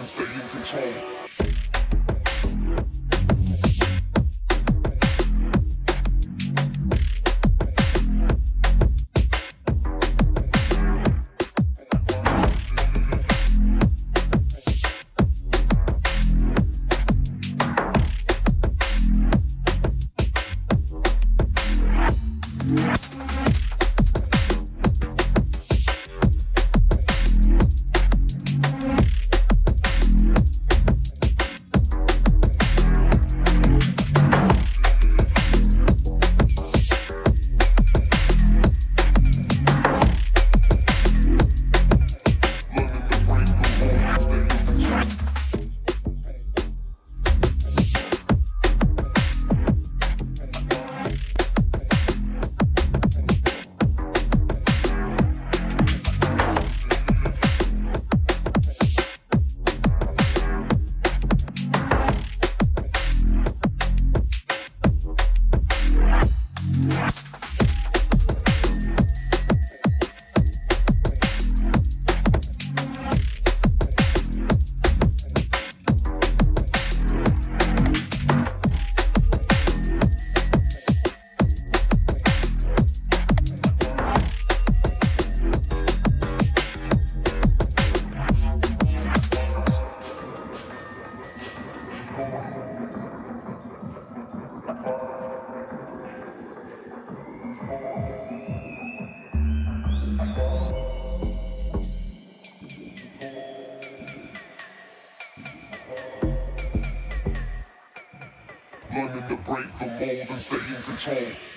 and stay in control. learning to break the mold and stay in control.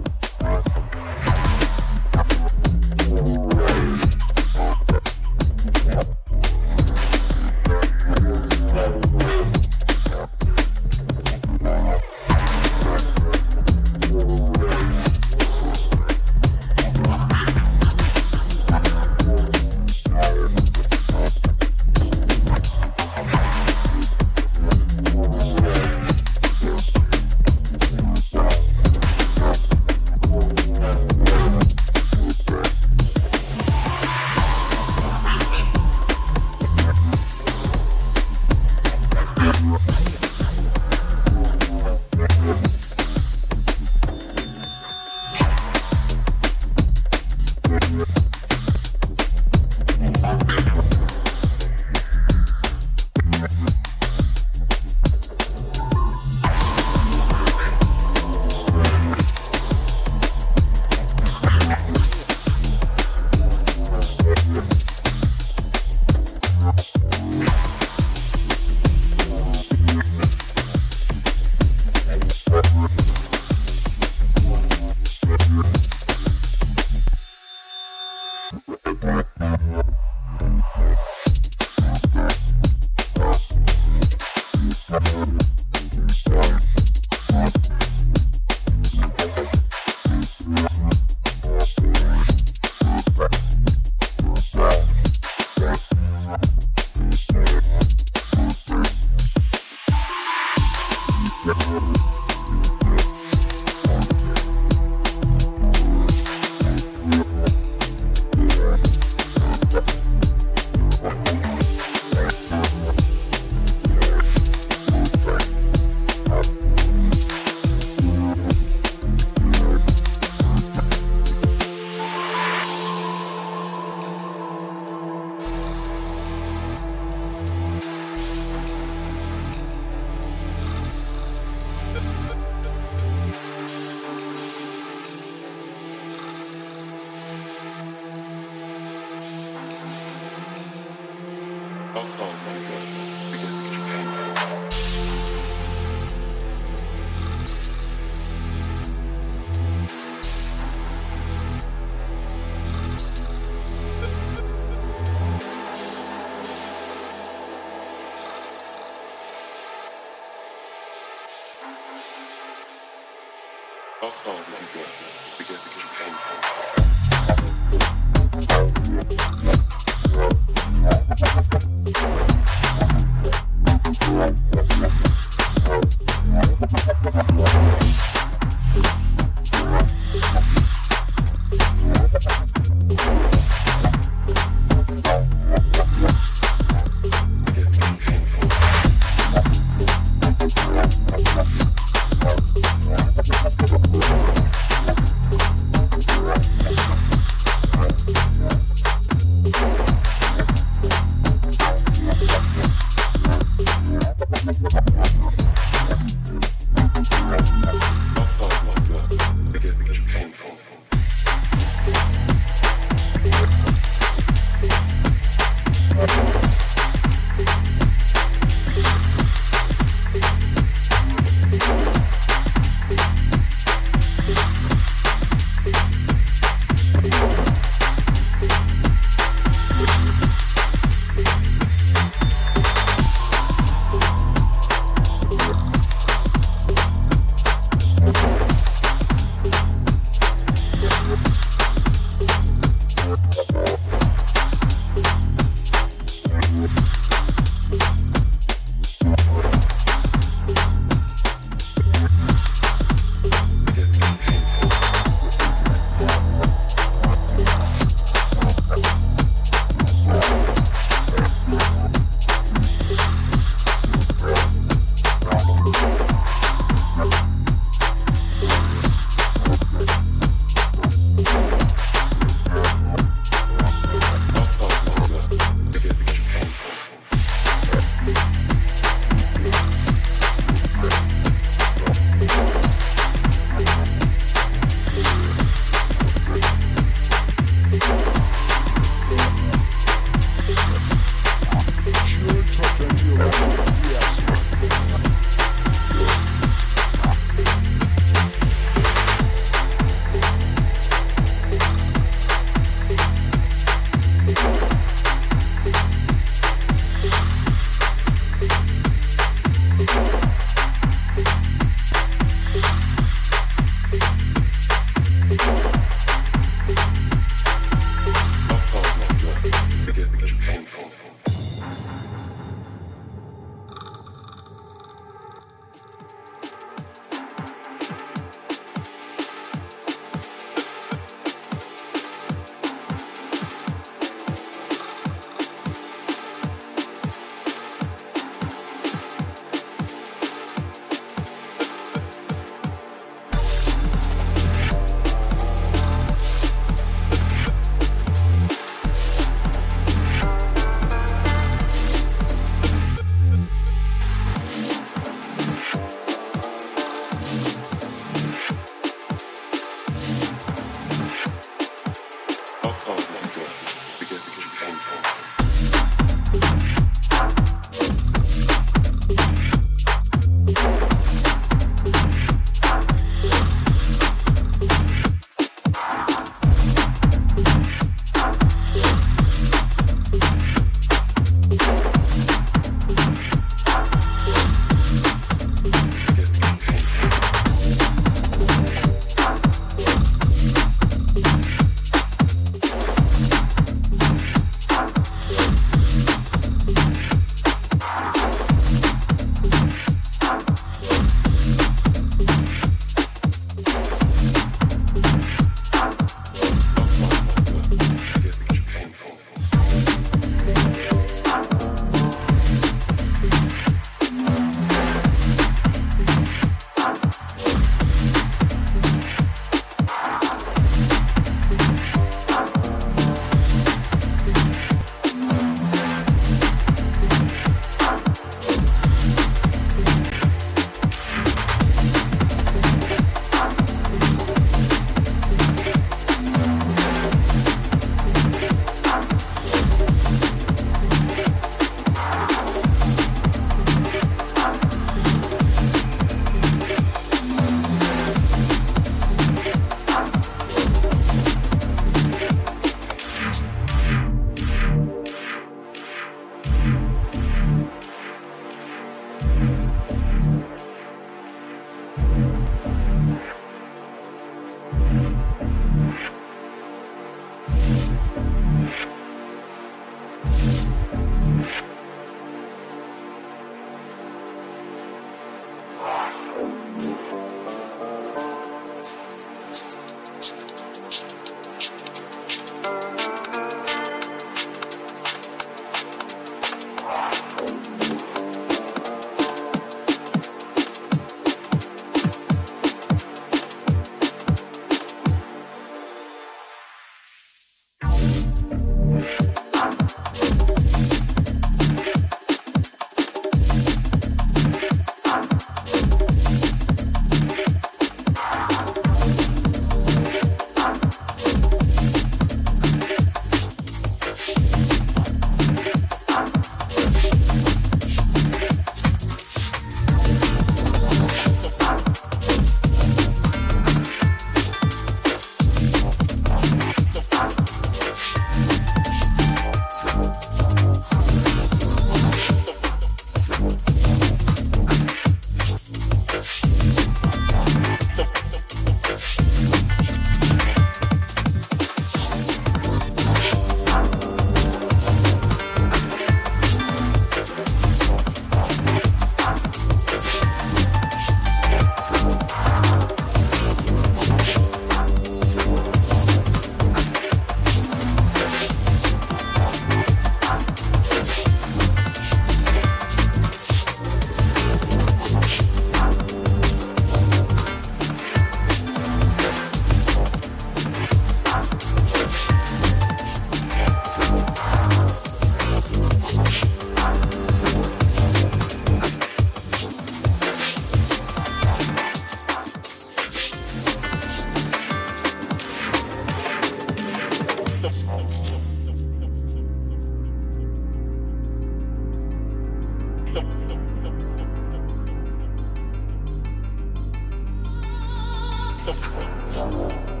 です。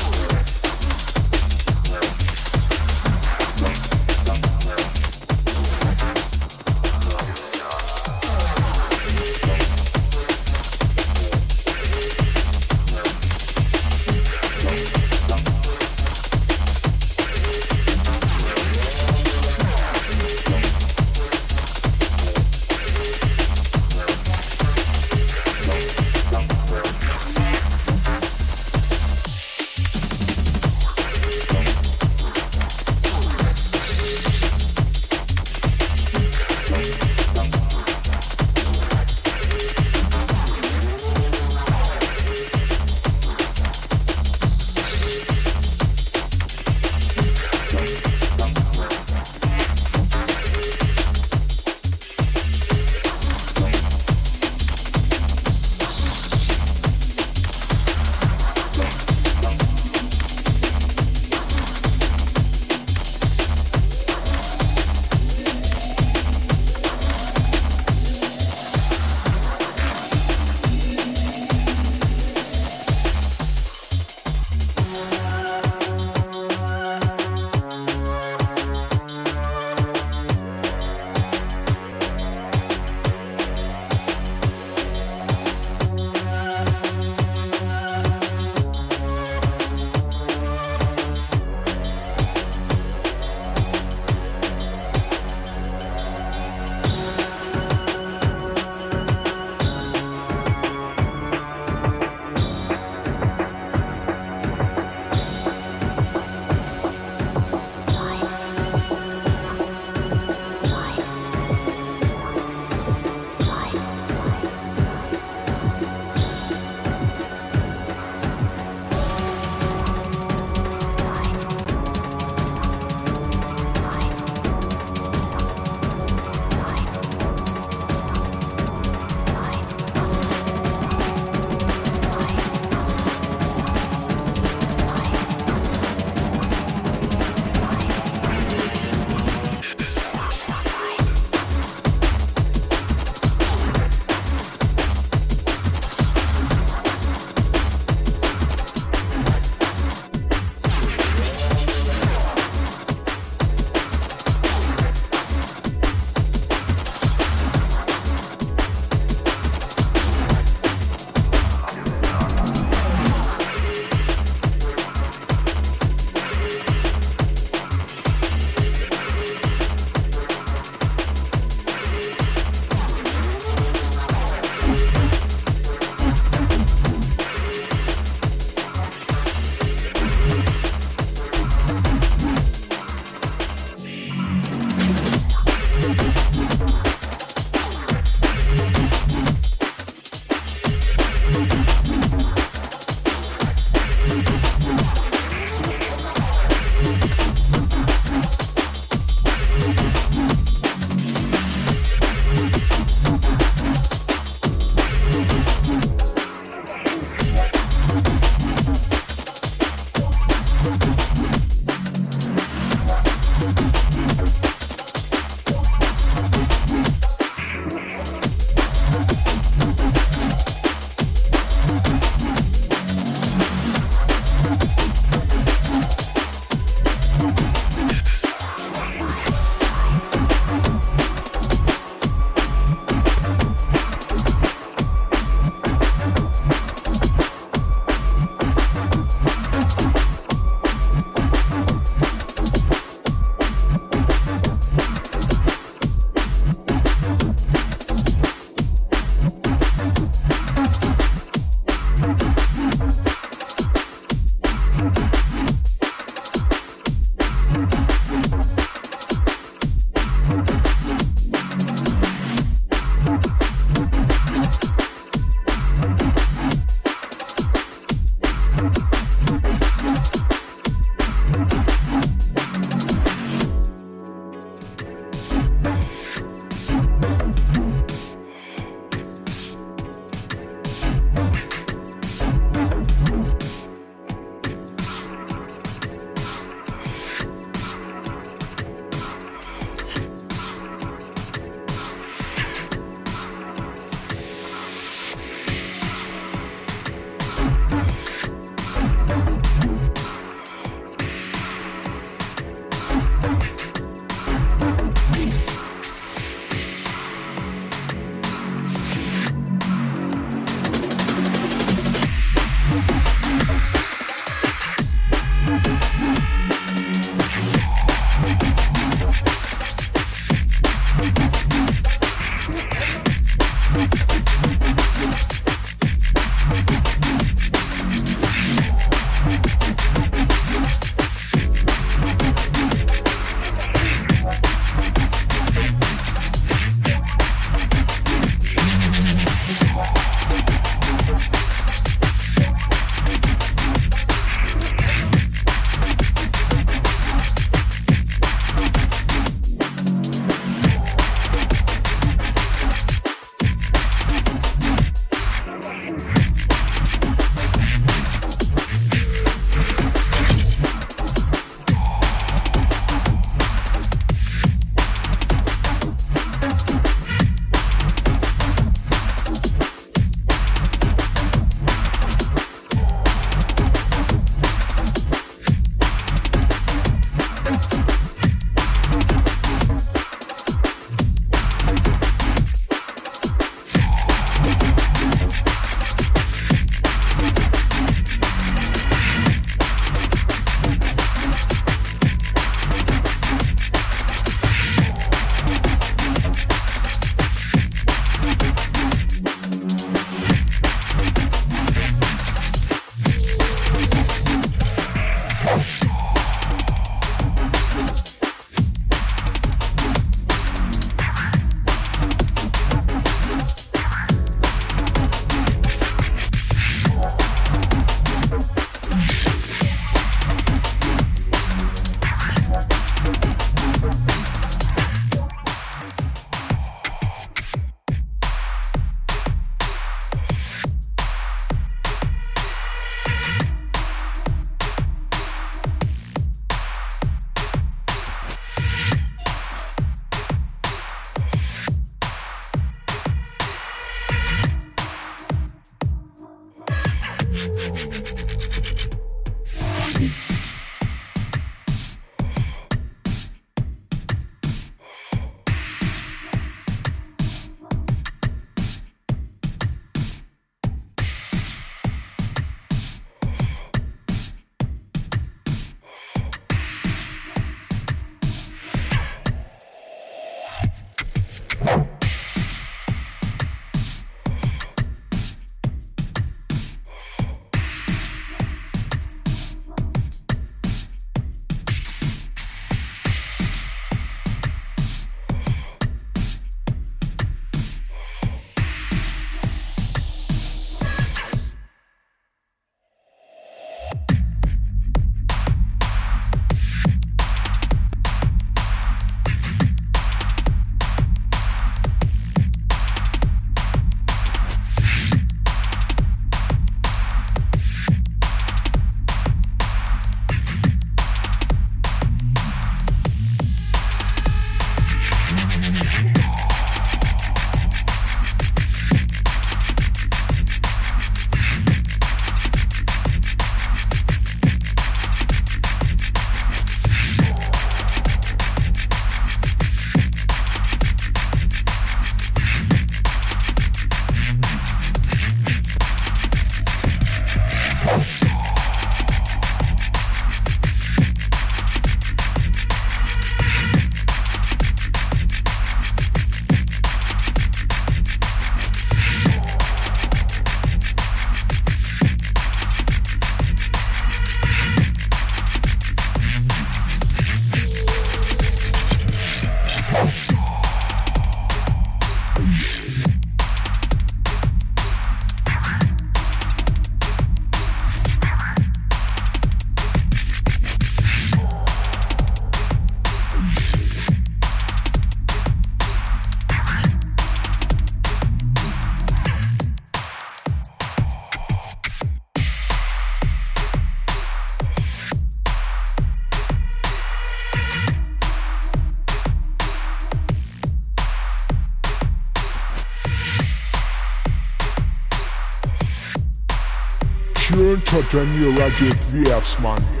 Turntattoo Radio Kwiatsman. Los